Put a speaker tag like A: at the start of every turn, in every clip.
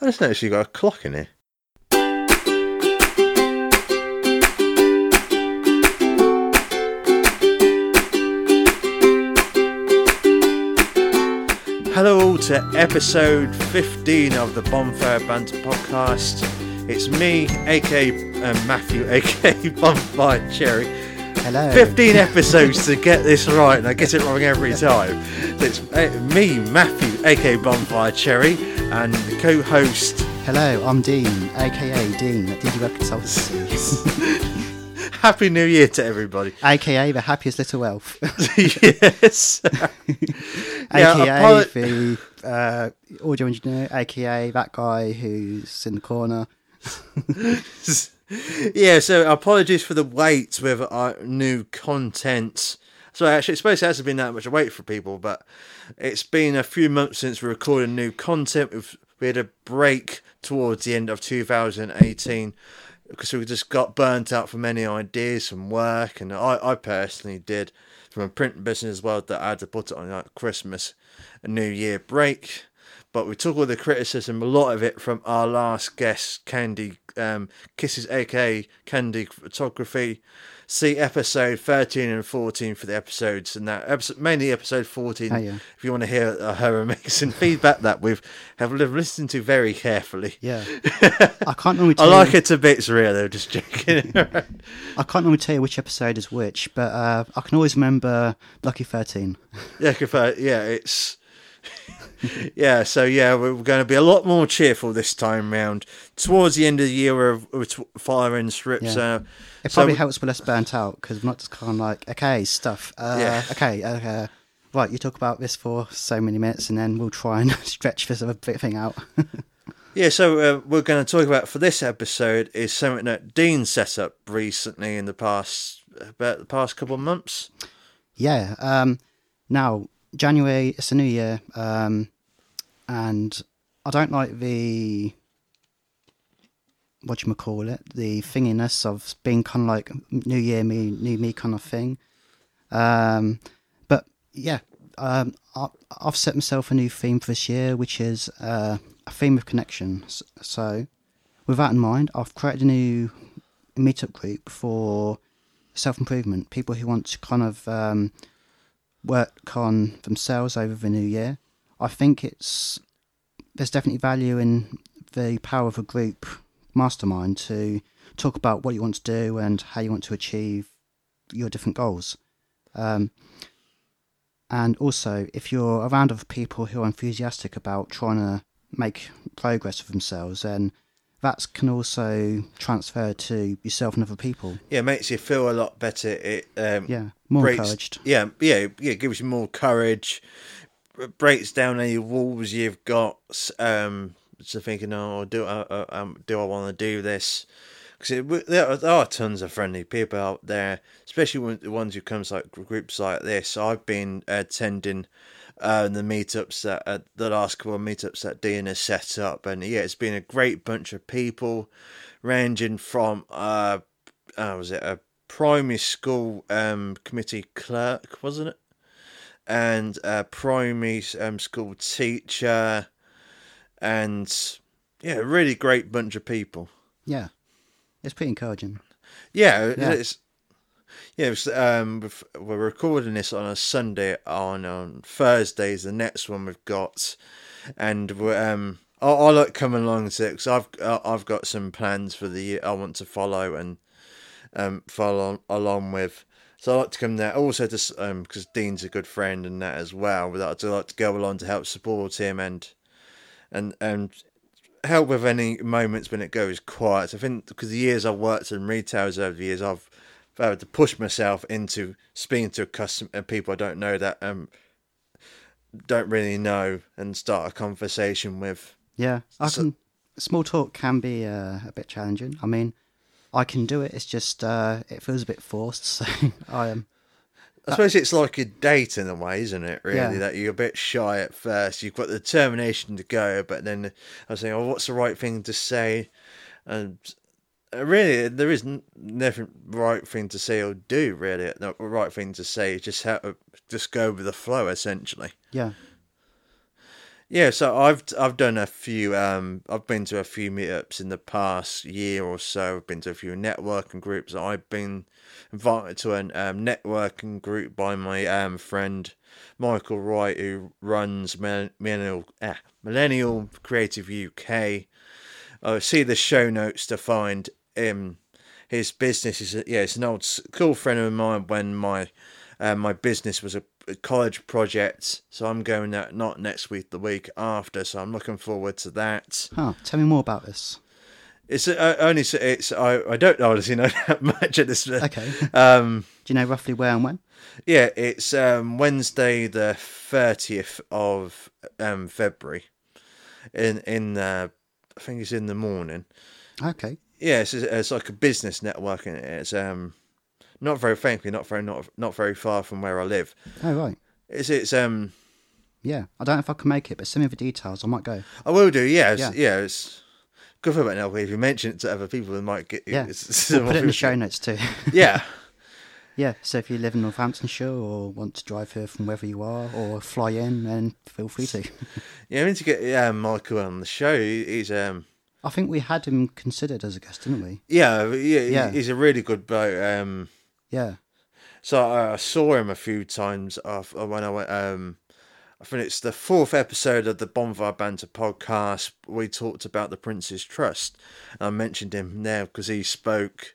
A: I just noticed you got a clock in here. Hello to episode 15 of the Bonfire Banter podcast. It's me, aka uh, Matthew, aka Bonfire Cherry.
B: Hello.
A: 15 episodes to get this right, and I get it wrong every time. So it's uh, me, Matthew, aka Bonfire Cherry, and the co host.
B: Hello, I'm Dene, aka Dene at DD Web Consultancy,
A: Happy New Year to everybody.
B: aka the happiest little elf,
A: yes. Yeah,
B: aka
A: apolo-
B: the uh, audio engineer, aka that guy who's in the corner.
A: yeah, so apologies for the wait with our new content. So actually, it's supposed to hasn't been that much a wait for people, but it's been a few months since we recorded new content. We've, we had a break towards the end of 2018 because we just got burnt out from many ideas from work, and I, I personally did from a print business as well that I had to put it on like Christmas and New Year break. But we took all the criticism, a lot of it from our last guest, Candy um, Kisses, aka Candy Photography. See episode 13 and 14 for the episodes, and that episode, mainly episode 14.
B: Oh, yeah.
A: If you want to hear uh, her amazing feedback that we've have listened to very carefully.
B: Yeah, I can't normally
A: I like
B: you,
A: it to bits, really. Just joking.
B: I can't normally tell you which episode is which, but uh, I can always remember Lucky Thirteen.
A: yeah, if yeah, it's yeah. So yeah, we're going to be a lot more cheerful this time round. Towards the end of the year, we're, we're firing strips.
B: Yeah.
A: Uh,
B: It
A: so
B: probably helps with less burnt out because we're not just kind of like, okay, stuff. Uh,
A: Yeah.
B: Okay, uh, right, you talk about this for so many minutes, and then we'll try and stretch this other thing out.
A: Yeah, so uh, we're going to talk about for this episode is something that Dene set up recently in the past about the past couple of months.
B: Yeah. Um, now January, it's a new year, um, and I don't like the what you call it, the thinginess of being kind of like New Year, me, new me kind of thing. Um, but yeah, um, I, I've set myself a new theme for this year, which is uh, a theme of connection. So, with that in mind, I've created a new meetup group for self improvement, people who want to kind of um, work on themselves over the new year. I think it's there's definitely value in the power of a group mastermind to talk about what you want to do and how you want to achieve your different goals. Um, and also, if you're around other people who are enthusiastic about trying to make progress with themselves, then that can also transfer to yourself and other people.
A: Yeah, it makes you feel a lot better. It um,
B: Yeah, more
A: breaks-
B: encouraged.
A: Yeah, yeah, yeah. It gives you more courage. Breaks down any walls you've got. Um, to thinking, oh, do I, uh, um, do I want to do this? Because there, are- there are tons of friendly people out there, especially when, the ones who comes like groups like this. I've been attending uh, the meetups that uh, the last couple of meetups that Dene has set up, and yeah, it's been a great bunch of people, ranging from uh, uh was it a primary school um committee clerk, wasn't it? And a primary um school teacher, and yeah, a really great bunch of people.
B: Yeah, it's pretty encouraging.
A: Yeah,
B: Yeah.
A: it's yeah. It's, um, we're recording this on a Sunday. On on Thursdays, the next one we've got, and we're, um, I, I like coming along to it I've I've got some plans for the year I want to follow and um follow along with. So I like to come there. Also, just um, because Dene's a good friend and that as well. But I'd like to go along to help support him and and and help with any moments when it goes quiet. I think because the years I've worked in retails over the years, I've had to push myself into speaking to a custom and people I don't know that um don't really know and start a conversation with.
B: Yeah, I
A: So-
B: can. Small talk can be uh, a bit challenging. I mean, I can do it. It's just uh, it feels a bit forced. So I am.
A: I suppose it's like a date in a way, isn't it? Really,
B: Yeah.
A: that you're a bit shy at first. You've got the determination to go, but then I was saying, "Oh, what's the right thing to say?" And uh, really, there is nothing right thing to say or do. Really, the right thing to say is just how just go with the flow, essentially.
B: Yeah,
A: Yeah, so I've I've done a few. Um, I've been to a few meetups in the past year or so. I've been to a few networking groups. I've been invited to a um, networking group by my um friend Michael Wright, who runs Millennial ah, Millennial Creative UK. I see the show notes to find him. His business is yeah, it's an old cool friend of mine. When my uh, my business was a college project, so I'm going that not next week, the week after. So I'm looking forward to that.
B: Oh, tell me more about this.
A: It's uh, only it's I I don't honestly know that much at this.
B: Okay.
A: Um,
B: Do you know roughly where and when?
A: Yeah, it's um, Wednesday the thirtieth of um, February. In in uh, I think it's in the morning.
B: Okay.
A: Yeah, it's, it's like a business networking. It's um not very frankly, not very not not very far from where I live.
B: Oh right.
A: It's it's um.
B: Yeah, I don't know if I can make it, but send me the details. I might go.
A: I will do. Yeah, it's,
B: Yeah.
A: yeah. It's good for now. If you mention it to other people, it might get.
B: Yeah,
A: it's-
B: we'll put it in the show notes too.
A: Yeah,
B: yeah, so if you live in Northamptonshire or want to drive here from wherever you are or fly in, then feel free to.
A: yeah. I mean to get um, Michael on the show. He's um.
B: I think we had him considered as a guest, didn't we?
A: Yeah, yeah,
B: Yeah.
A: He's a really good bloke. Um,
B: Yeah.
A: so I, saw him a few times off when I went. Um, I think it's the fourth episode of the Bonfire Banter podcast. We talked about the Prince's Trust. I mentioned him now because he spoke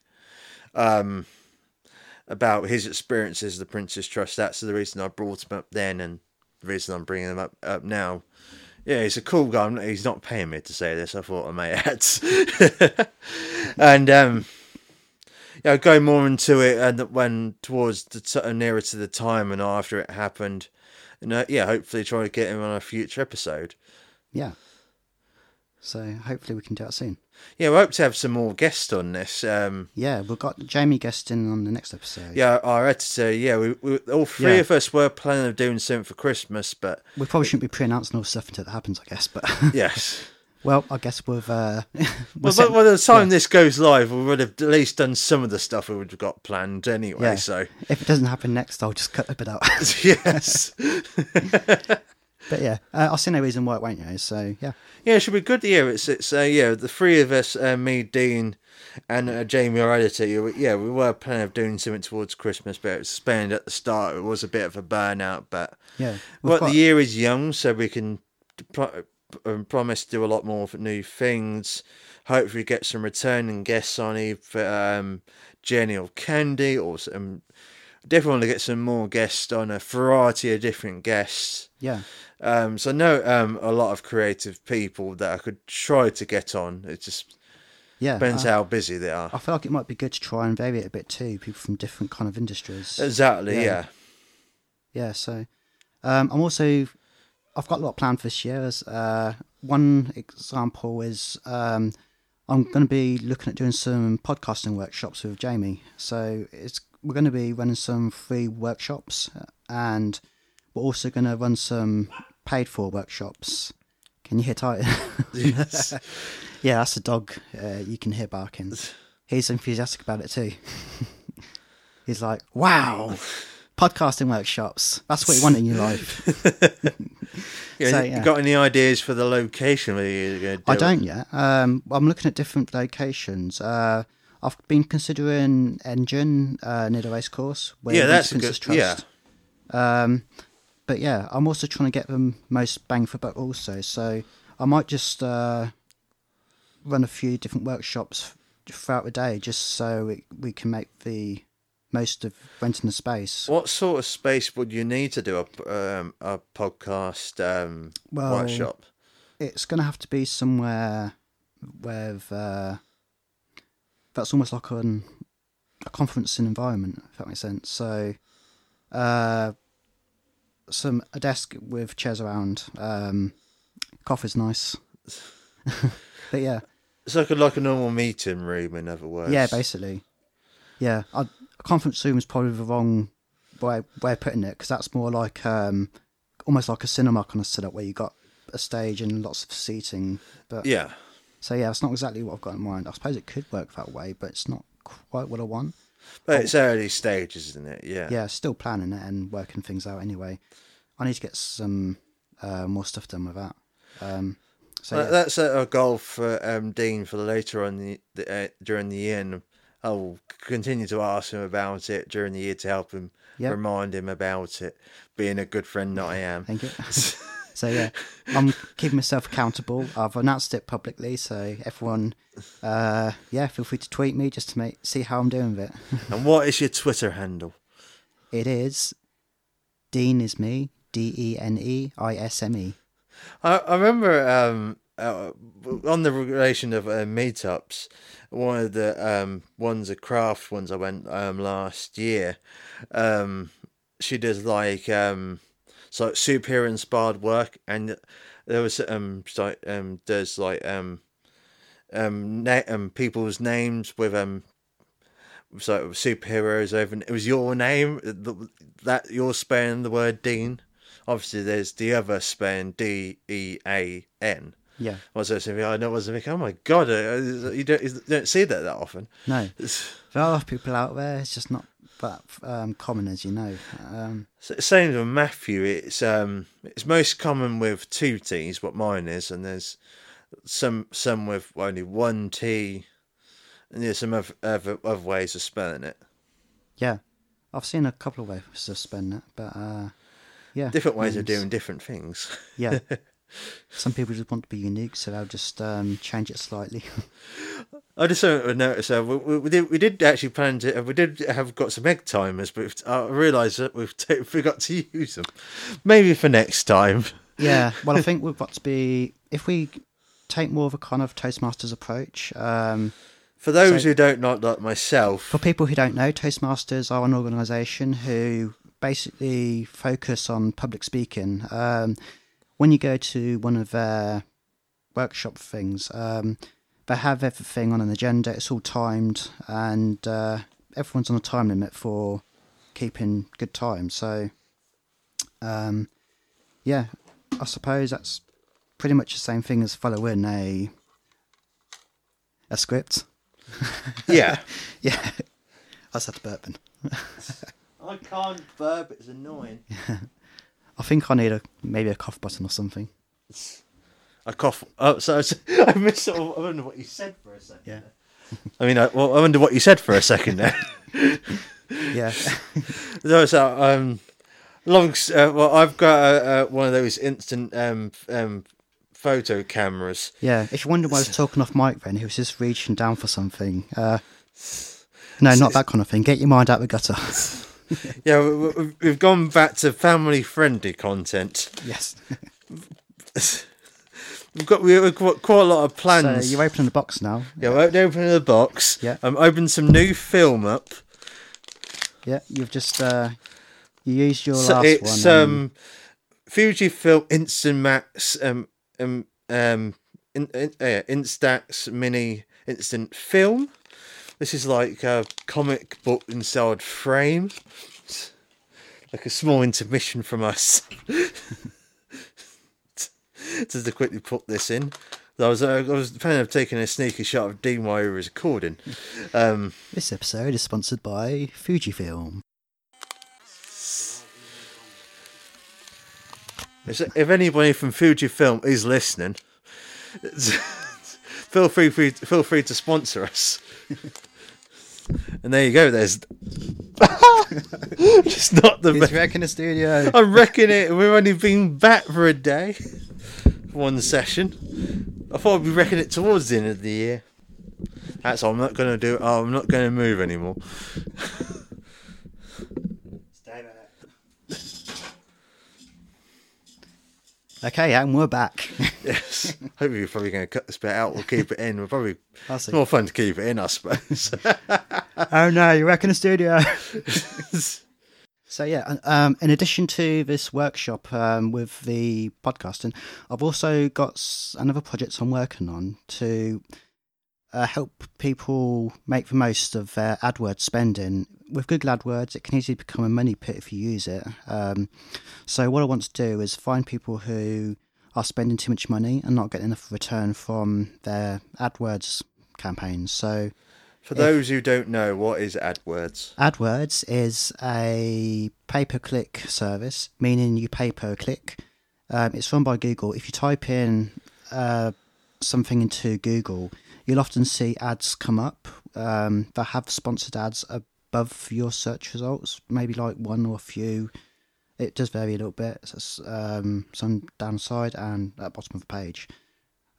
A: um, about his experiences of the Prince's Trust. That's the reason I brought him up then, and the reason I'm bringing him up, up now. Yeah, he's a cool guy. He's not paying me to say this. I thought I may add. and um, yeah, go more into it, and when towards the t- nearer to the time and after it happened, uh, yeah, hopefully try to get him on a future episode.
B: Yeah. So hopefully we can do that soon.
A: Yeah, we hope to have some more guests on this. Um,
B: Yeah, we've got Jamie guesting on the next episode.
A: yeah, our editor. Yeah, we, we all three
B: Yeah.
A: of us were planning of doing something for Christmas, but
B: We probably shouldn't be pre-announcing all stuff until that happens, I guess. But
A: yes.
B: well, I guess we've. Uh, we'll
A: Well,
B: set-
A: by, the time this goes live, we would have at least done some of the stuff we would have got planned anyway.
B: Yeah.
A: So
B: if it doesn't happen next, I'll just cut a bit out.
A: yes,
B: but yeah, uh, I'll see no reason why it won't. You know, so yeah,
A: yeah, it should be good. Yeah, it's it's uh, yeah, the three of us, uh, me, Dene, and uh, Jamie, our editor. Yeah, we- were planning of doing something towards Christmas, but it was suspended at the start. It was a bit of a burnout, but
B: yeah. Got-
A: the year is young, so we can pro- um, promise to do a lot more new things. Hopefully, get some returning guests on either um, Jenny or Candy, or some. Definitely want to get some more guests on a variety of different guests.
B: yeah,
A: Um, so I know um, a lot of creative people that I could try to get on. It just
B: yeah.
A: depends
B: uh,
A: how busy they are.
B: I feel like it might be good to try and vary it a bit too. People from different kind of industries.
A: Exactly,
B: Yeah.
A: yeah.
B: Yeah, so um, I'm also I've got a lot planned for this year. As, uh, one example is um, I'm going to be looking at doing some podcasting workshops with Jamie. So it's we're going to be running some free workshops, and we're also going to run some paid for workshops. Can you hear Titan?
A: Yes.
B: yeah, that's a dog. Uh, you can hear barking. He's enthusiastic about it too. He's like, "Wow, podcasting workshops. That's what you want in your life."
A: Yeah,
B: So,
A: you got any ideas for the location where you're going to do
B: I don't yet. Um, I'm looking at different locations. Uh, I've been considering Engine uh, near the race course. Where
A: Yeah, that's a good. Yeah,
B: Um, but yeah, I'm also trying to get the most bang for buck also. So I might just uh, run a few different workshops throughout the day, just so it, we can make the most of renting the space.
A: What sort of space would you need to do a um, a podcast um,
B: Well,
A: workshop?
B: It's going to have to be somewhere with uh, that's almost like an, a conferencing environment, if that makes sense. So, uh, some a desk with chairs around. Um, coffee's nice, but yeah,
A: It's like a like a normal meeting room, in other words.
B: yeah, basically, yeah. I, a conference room is probably the wrong way way of putting it because that's more like um, almost like a cinema kind of setup where you got a stage and lots of seating. But
A: Yeah,
B: So yeah, it's not exactly what I've got in mind. I suppose it could work that way, but it's not quite what I want.
A: but it's early stages, isn't it? Yeah.
B: Yeah, still planning it and working things out anyway. I need to get some uh, more stuff done with that. Um, so yeah.
A: That's a, goal for um, Dene for the later on the, the uh, during the year. I'll continue to ask him about it during the year to help him
B: Yeah.
A: remind him about it. Being a good friend that I am.
B: Thank you. so yeah, I'm keeping myself accountable. I've announced it publicly, so everyone, uh, yeah, feel free to tweet me just to make see how I'm doing with it.
A: and what is your Twitter handle?
B: It is Dene is me, D E N E I S M E.
A: I remember um, uh, on the relation of uh, meetups, one of the um, ones, the craft ones I went um, last year, um, she does like um, so like superhero inspired work, and there was um, so, um does like um um, na- um people's names with um so superheroes over it was your name th- that you're spelling the word dene. Obviously there's the other spelling d-e-a-n
B: Yeah,
A: was there something i know was thinking oh my god uh, you don't, you don't see that that often.
B: No, there are people out there. It's just not that um, common, as you know. Um,
A: So, same with Matthew. It's um, it's most common with two T's, what mine is, and there's some some with only one T, and there's some other other, other ways of spelling it.
B: yeah, I've seen a couple of ways of spelling it, but uh, yeah,
A: Different ways of doing different things.
B: Yeah. Some people just want to be unique, so they'll just um, change it slightly.
A: I just uh, noticed uh, we, we, we did we did actually plan to uh, we did have got some egg timers, but I realised that we've t- forgot to use them. Maybe for next time.
B: yeah, well, I think we've got to be if we take more of a kind of Toastmasters approach. Um,
A: For those
B: So-
A: who don't know, like myself,
B: for people who don't know, Toastmasters are an organisation who basically focus on public speaking. Um, when you go to one of their workshop things, um, they have everything on an agenda. It's all timed, and uh, everyone's on a time limit for keeping good time. So, um, yeah, I suppose that's pretty much the same thing as following a a script.
A: yeah.
B: Yeah, I just had to burp then.
A: I can't burp. It's annoying.
B: I think I need a maybe a cough button or something.
A: A cough. Oh, so I missed. I wonder what you said for a second.
B: Yeah.
A: I mean, I, well, I wonder what you said for a second there.
B: Yeah,
A: so, so um, long. Uh, well, I've got uh, uh, one of those instant um um photo cameras.
B: yeah. If you wonder why I was talking off mic, then he was just reaching down for something. Uh, no, not that kind of thing. Get your mind out the gutter.
A: Yeah, we, we- we've gone back to family friendly content.
B: yes.
A: We've got we've got quite a lot of
B: So
A: plans.
B: you're opening the box now.
A: yeah, we're opening the box.
B: Yeah.
A: I'm opening some new film up.
B: Yeah, you've just uh, you used your
A: So
B: last
A: it's
B: one.
A: um, Fujifilm Instamax um um um in, in, uh, Instax Mini Instant Film. This is like a comic book inside frame. Like a small intermission from us. Just to quickly put this in. I was uh, I was planning of taking a sneaky shot of Dene while he was recording. Um,
B: this episode is sponsored by Fujifilm.
A: If if anybody from Fujifilm is listening, feel free, free feel free to sponsor us. and there you go. There's just not the
B: He's wrecking the studio.
A: I reckon it. We've only been back for a day, one session. I thought I'd be wrecking it towards the end of the year. That's all. I'm not going to do. Oh, I'm not going to move anymore.
B: Okay, and we're back.
A: Yes. Hopefully, you're probably going to cut this bit out or keep it in. We're probably it's more fun to keep it in, I suppose.
B: oh no, you're wrecking the studio. So yeah, um, in addition to this workshop um, with the podcasting, I've also got another project I'm working on to uh, help people make the most of their AdWords spending. With Google AdWords, it can easily become a money pit if you use it. Um, so what I want to do is find people who are spending too much money and not getting enough return from their AdWords campaigns. So
A: For those who don't know, what is AdWords?
B: AdWords is a pay per click service, meaning you pay per click. Um, it's run by Google. If you type in uh, something into Google, you'll often see ads come up um, that have sponsored ads above your search results, maybe like one or a few. It does vary a little bit. So um, some downside and at bottom of the page.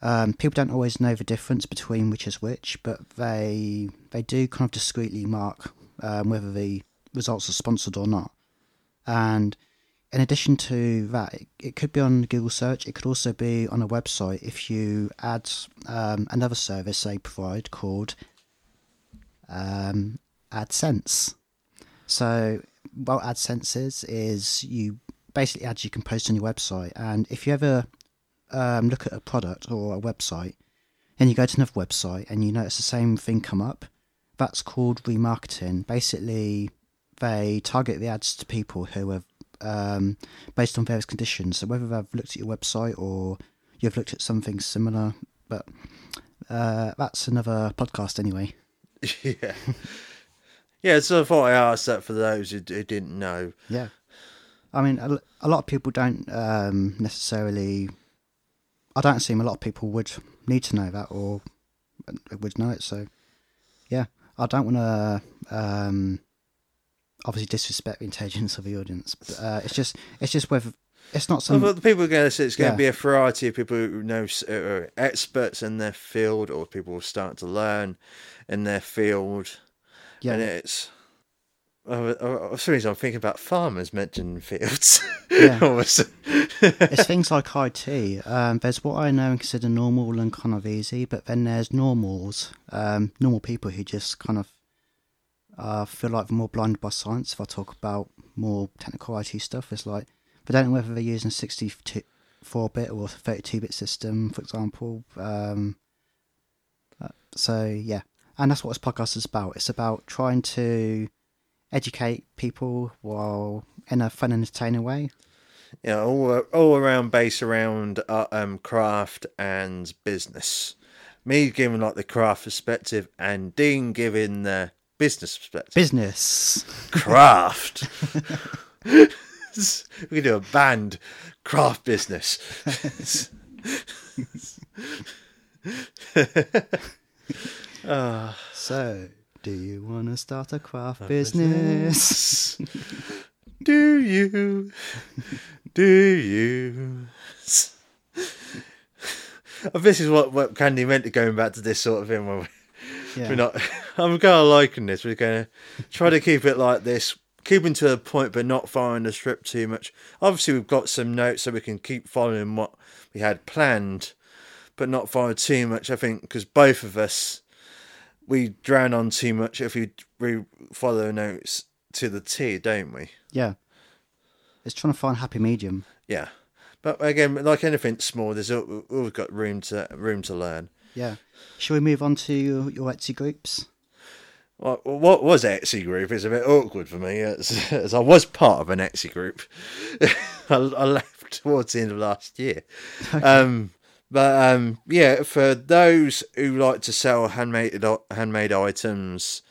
B: Um, people don't always know the difference between which is which, but they they do kind of discreetly mark um, whether the results are sponsored or not. And in addition to that, it, it, could be on Google search. It could also be on a website if you add um, another service they provide called um, AdSense. So, what AdSense is is you basically ads you can post on your website, and if you ever um, look at a product or a website, and you go to another website and you notice the same thing come up, that's called remarketing. Basically, they target the ads to people who have um, based on various conditions. So whether they've looked at your website or you've looked at something similar, but uh, that's another podcast anyway.
A: yeah. Yeah, so I thought I asked that for those who, who didn't know.
B: Yeah. I mean, a, a lot of people don't um, necessarily. I don't assume a lot of people would need to know that or would know it. So, yeah, I don't want to um, obviously disrespect the intelligence of the audience. But, uh, it's just it's just whether it's not some.
A: Well, the people are going to say it's going yeah. to be a variety of people who know uh, experts in their field, or people will start to learn in their field. Yeah, and it's. Oh, for some reason, I'm thinking about farmers mentioning fields. Yeah.
B: it's things like IT. Um, there's what I know and consider normal and kind of easy, but then there's normals, um, normal people who just kind of uh, feel like they're more blinded by science if I talk about more technical IT stuff. It's like, I don't know whether they're using 64 bit or 32 bit system, for example. Um, uh, so, yeah. And that's what this podcast is about. It's about trying to educate people while in a fun and entertaining way.
A: Yeah, all, all around base around uh, um, craft and business. Me giving like the craft perspective, and Dene giving the business perspective.
B: Business.
A: Craft. we can do a band. Craft business.
B: uh, so, do you want to start a craft a business?
A: business? do you? Do you? this is what, what Candy meant to going back to this sort of thing. When we, yeah. We're not. I'm kind of liking this. We're going to try to keep it like this, keeping to the point, but not following the script too much. Obviously, we've got some notes so we can keep following what we had planned, but not follow too much. I think because both of us we drown on too much if we, we follow notes to the T, don't we?
B: Yeah. It's trying to find happy medium.
A: Yeah. But again, like anything small, there's always got room to room to learn.
B: Yeah. Shall we move on to your, your Etsy groups?
A: Well, what was Etsy group is a bit awkward for me, as, as I was part of an Etsy group. I, I, left towards the end of last year. Okay. Um, but um, yeah, for those who like to sell handmade handmade items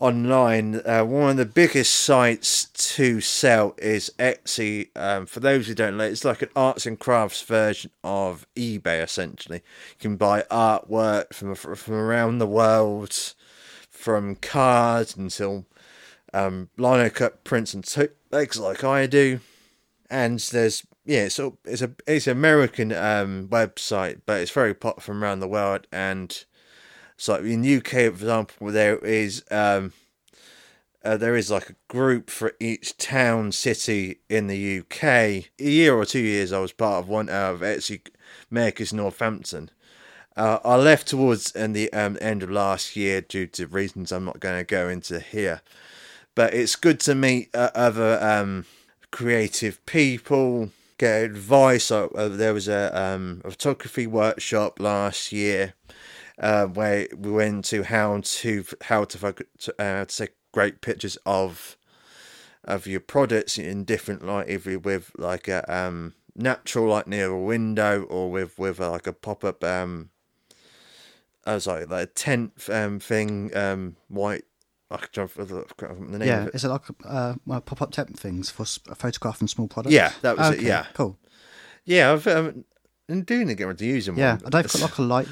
A: online, uh, one of the biggest sites to sell is Etsy. Um, for those who don't know, it's like an arts and crafts version of eBay. Essentially, you can buy artwork from from around the world, from cards until um, lino cut prints and legs like I do. And there's yeah, so it's a it's an American um, website, but it's very popular from around the world and so in UK, for example, there is um, uh, there is like a group for each town, city in the UK. A year or two years, I was part of one of Etsy Makers Northampton. Uh, I left towards in the um, end of last year due to reasons I'm not going to go into here. But it's good to meet uh, other um, creative people, get advice. Uh, there was a, um, a photography workshop last year uh, where we went to how to how to, uh, to take great pictures of of your products in different light, either with like a um natural light near a window or with with a, like a pop up um. I was like like a tent um thing um white I can't remember
B: the name yeah, is it like uh, well, pop up tent things for a photograph and small products?
A: Yeah, that was okay, it. Yeah,
B: cool.
A: Yeah, I've um, I'm doing to get around to using
B: Yeah,
A: one.
B: I don't got like a light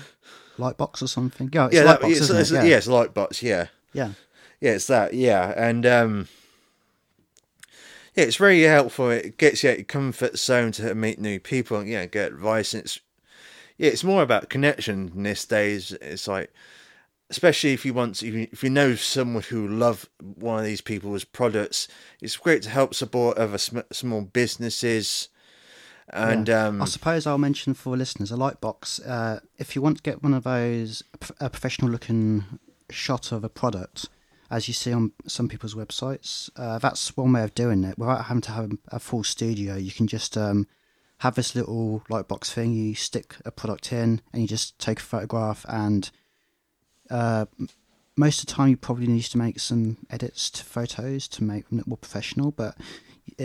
B: light box or something. Yeah, it's
A: yeah,
B: light
A: that,
B: box,
A: it's, it's,
B: it? Yeah.
A: yeah, it's light box. Yeah,
B: yeah.
A: yeah, it's that. Yeah, and um, yeah, it's very helpful. It gets you out your comfort zone to meet new people and yeah, get advice. And it's yeah, it's more about connection these days. It's like, especially if you want, to, if you, if you know someone who love one of these people's products, it's great to help support other sm- small businesses. And um,
B: I suppose I'll mention for listeners a light box. Uh, if you want to get one of those a professional looking shot of a product, as you see on some people's websites, uh, that's one way of doing it without having to have a full studio. You can just um, have this little light box thing. You stick a product in, and you just take a photograph. And uh, most of the time, you probably need to make some edits to photos to make them look more professional. But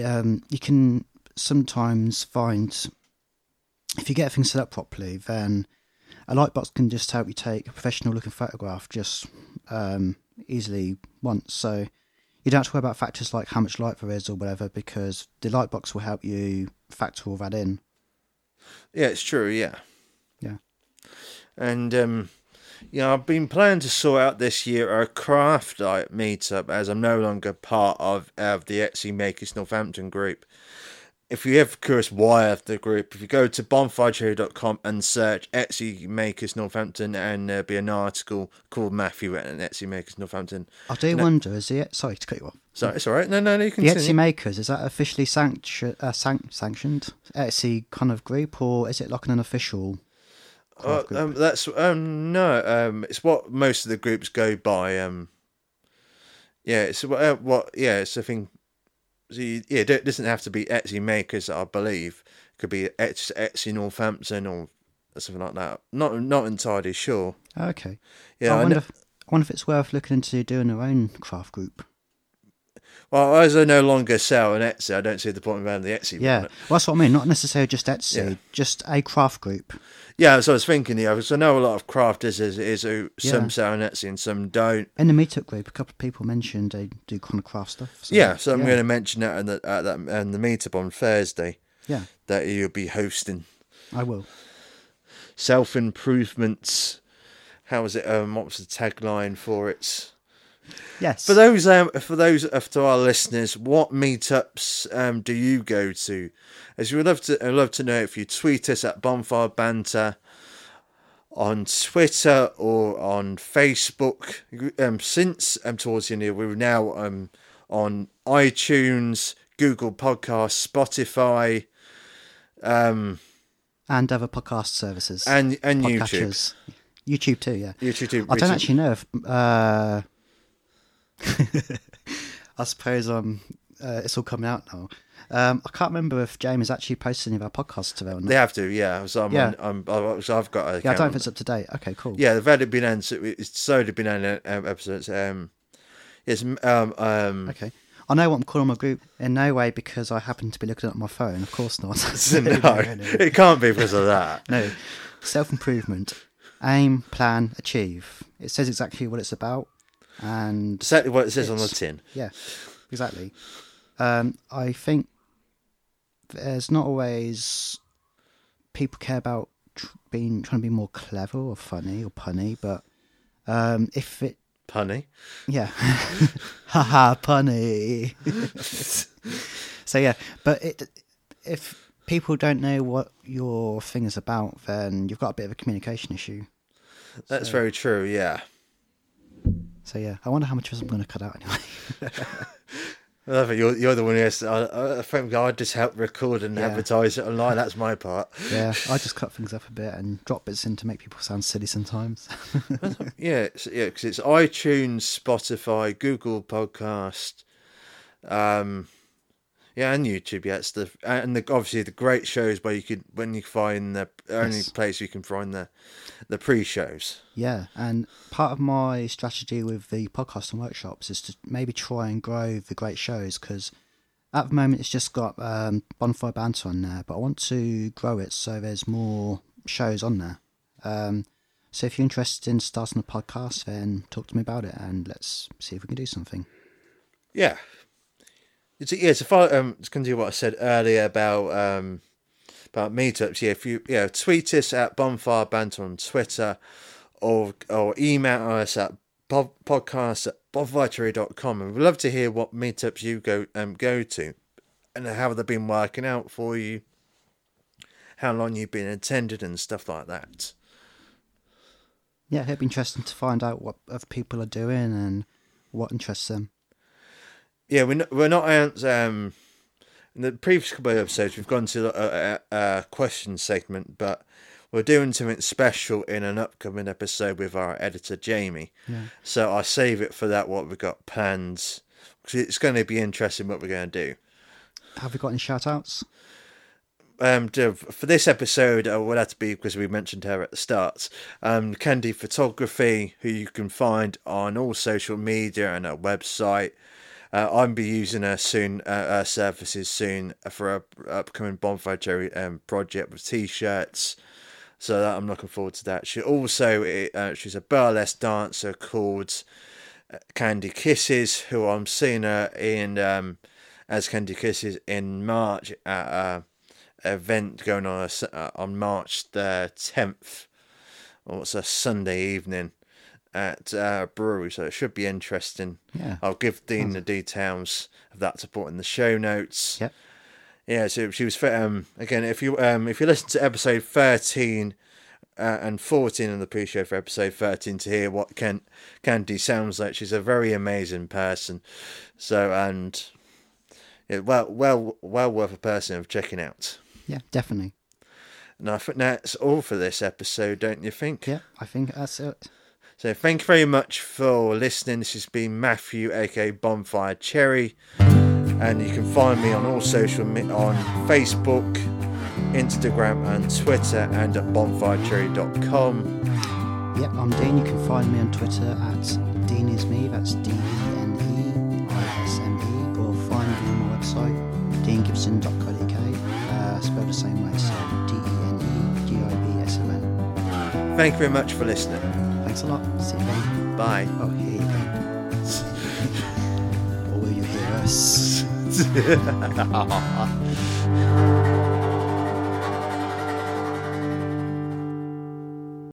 B: um, you can sometimes find if you get things set up properly, then a light box can just help you take a professional looking photograph just um, easily once. So you don't have to worry about factors like how much light there is or whatever, because the light box will help you factor all that in.
A: Yeah, it's true. Yeah.
B: Yeah.
A: And um, know, I've been planning to sort out this year a craft meetup as I'm no longer part of of the Etsy Makers Northampton group. If you ever curious why of the group, if you go to bonfirecherry.com and search Etsy Makers Northampton, and there'll be an article called Matthew at Etsy Makers Northampton.
B: I do
A: No.
B: wonder, is the sorry to cut you off.
A: Sorry, it's all right. No, no, no, you can
B: The. Etsy makers is that officially sanction, uh, san- sanctioned Etsy kind of group, or is it like an official
A: Uh, um, that's um no um it's what most of the groups go by um yeah it's what uh, what yeah it's a thing so you, yeah it doesn't have to be Etsy makers I believe it could be Etsy, Etsy Northampton or something like that not not entirely sure
B: okay.
A: yeah
B: I
A: I
B: wonder,
A: know,
B: if, I wonder if it's worth looking into doing our own craft group.
A: Well as I no longer sell an Etsy I don't see the point of having the Etsy
B: Yeah, well, that's what I mean. Not necessarily just Etsy,
A: Yeah.
B: just a craft group.
A: yeah so I was thinking yeah because I know a lot of crafters is, is who some sell on Etsy and some don't
B: In the meetup group, a couple of people mentioned they do kind of craft stuff. So,
A: yeah so I'm
B: yeah.
A: going to mention that at, the, at that and the meetup on Thursday
B: Yeah,
A: that you'll be hosting
B: I will.
A: self improvements. How was it? Um, what was the tagline for it?
B: Yes.
A: For those, um, for those of to our listeners, what meetups um do you go to? As we would love to, I'd love to know if you tweet us at Bonfire Banter on Twitter or on Facebook. Um, since um towards the end, of the year, we're now um on iTunes, Google Podcasts, Spotify, um,
B: and other podcast services.
A: and and YouTube.
B: YouTube too, yeah.
A: YouTube. too.
B: I don't actually know if. Uh, I suppose um, uh, it's all coming out now. Um, I can't remember if James actually posted any of our podcasts today or not.
A: They have to, yeah. So I'm,
B: Yeah.
A: on, I'm, so I've got. A
B: yeah, I don't if it's up to date. Okay, cool.
A: Yeah, they've already been on. so It's slowly been on uh, um, episodes. Um, it's um um.
B: Okay. I know what I'm calling my group in no way because I happen to be looking at my phone. Of course not.
A: no, it can't be because of that.
B: no. Self improvement. Aim, plan, achieve. It says exactly what it's about. And
A: Exactly what it says on the tin.
B: Yeah, exactly. Um, I think there's not always people care about tr- being trying to be more clever or funny or punny, but um, if it,
A: Punny.
B: yeah, haha, punny. so yeah, but it, if people don't know what your thing is about, then you've got a bit of a communication issue.
A: That's very true. Yeah.
B: So yeah, I wonder how much of this I'm going to cut out anyway.
A: I love it. You're, you're the one who has. I, I think I just help record and
B: Yeah.
A: advertise it online. That's my part.
B: yeah, I just cut things up a bit and drop bits in to make people sound silly sometimes.
A: Yeah, it's, yeah, because it's iTunes, Spotify, Google Podcast, um, yeah, and YouTube. Yeah, it's the and the obviously the great shows where you could when you find the only
B: Yes.
A: place you can find the the pre-shows.
B: Yeah, and part of my strategy with the podcast and workshops is to maybe try and grow the great shows because at the moment it's just got um, Bonfire Banter on there, but I want to grow it so there's more shows on there. Um, so if you're interested in starting a podcast, then talk to me about it and let's see if we can do something.
A: Yeah, it's yeah. To follow, um, to continue what I said earlier about um, about meetups, yeah, if you yeah, tweet us at Bonfire Banter on Twitter or or email us at podcast at bonfirecherry.com and we'd love to hear what meetups you go um go to and how they've been working out for you, how long you've been attended and stuff like that.
B: Yeah, it'd be interesting to find out what other people are doing and what interests them.
A: Yeah, we're not, we're not um in the previous couple of episodes we've gone to a, a, a question segment, but we're doing something special in an upcoming episode with our editor Jamie.
B: Yeah.
A: So I save it for that. What we've got plans because it's going to be interesting what we're going to do.
B: Have we got any shout outs?
A: Um, to- for this episode, uh, will have to be because we mentioned her at the start. Um, Candy Photography, who you can find on all social media and her website. Uh, I'll be using her soon, uh, her services soon for a upcoming Bonfire Cherry um, project with t-shirts. So that, I'm looking forward to that. She also uh, she's a burlesque dancer called uh, Candy Kisses, who I'm seeing her in um, as Candy Kisses in March at a event going on uh, on March the 10th. Or it's a Sunday evening at uh, brewery, so it should be interesting.
B: Yeah.
A: I'll give Dene the details of that to put in the show notes.
B: Yep.
A: Yeah, so she was um again if you um if you listen to episode thirteen uh, and fourteen on the pre-show for episode thirteen to hear what Ken Candy sounds like, she's a very amazing person. So and yeah, well well well worth a person of checking out.
B: Yeah, definitely.
A: And I think that's all for this episode, don't you think?
B: Yeah, I think that's it.
A: So thank you very much for listening. This has been Matthew, aka Bonfire Cherry, and you can find me on all social me- on Facebook, Instagram, and Twitter, and at bonfirecherry.com.
B: Yep, I'm Dene. You can find me on Twitter at Dene is me. That's D E N E I S M E. Or find me on my website, denegibson.co.uk. Uh, spelled the same way, so D E N E G I B S O N.
A: Thank you very much for listening.
B: Thanks a lot. See you again.
A: Bye.
B: Oh, here you go. or will you hear us?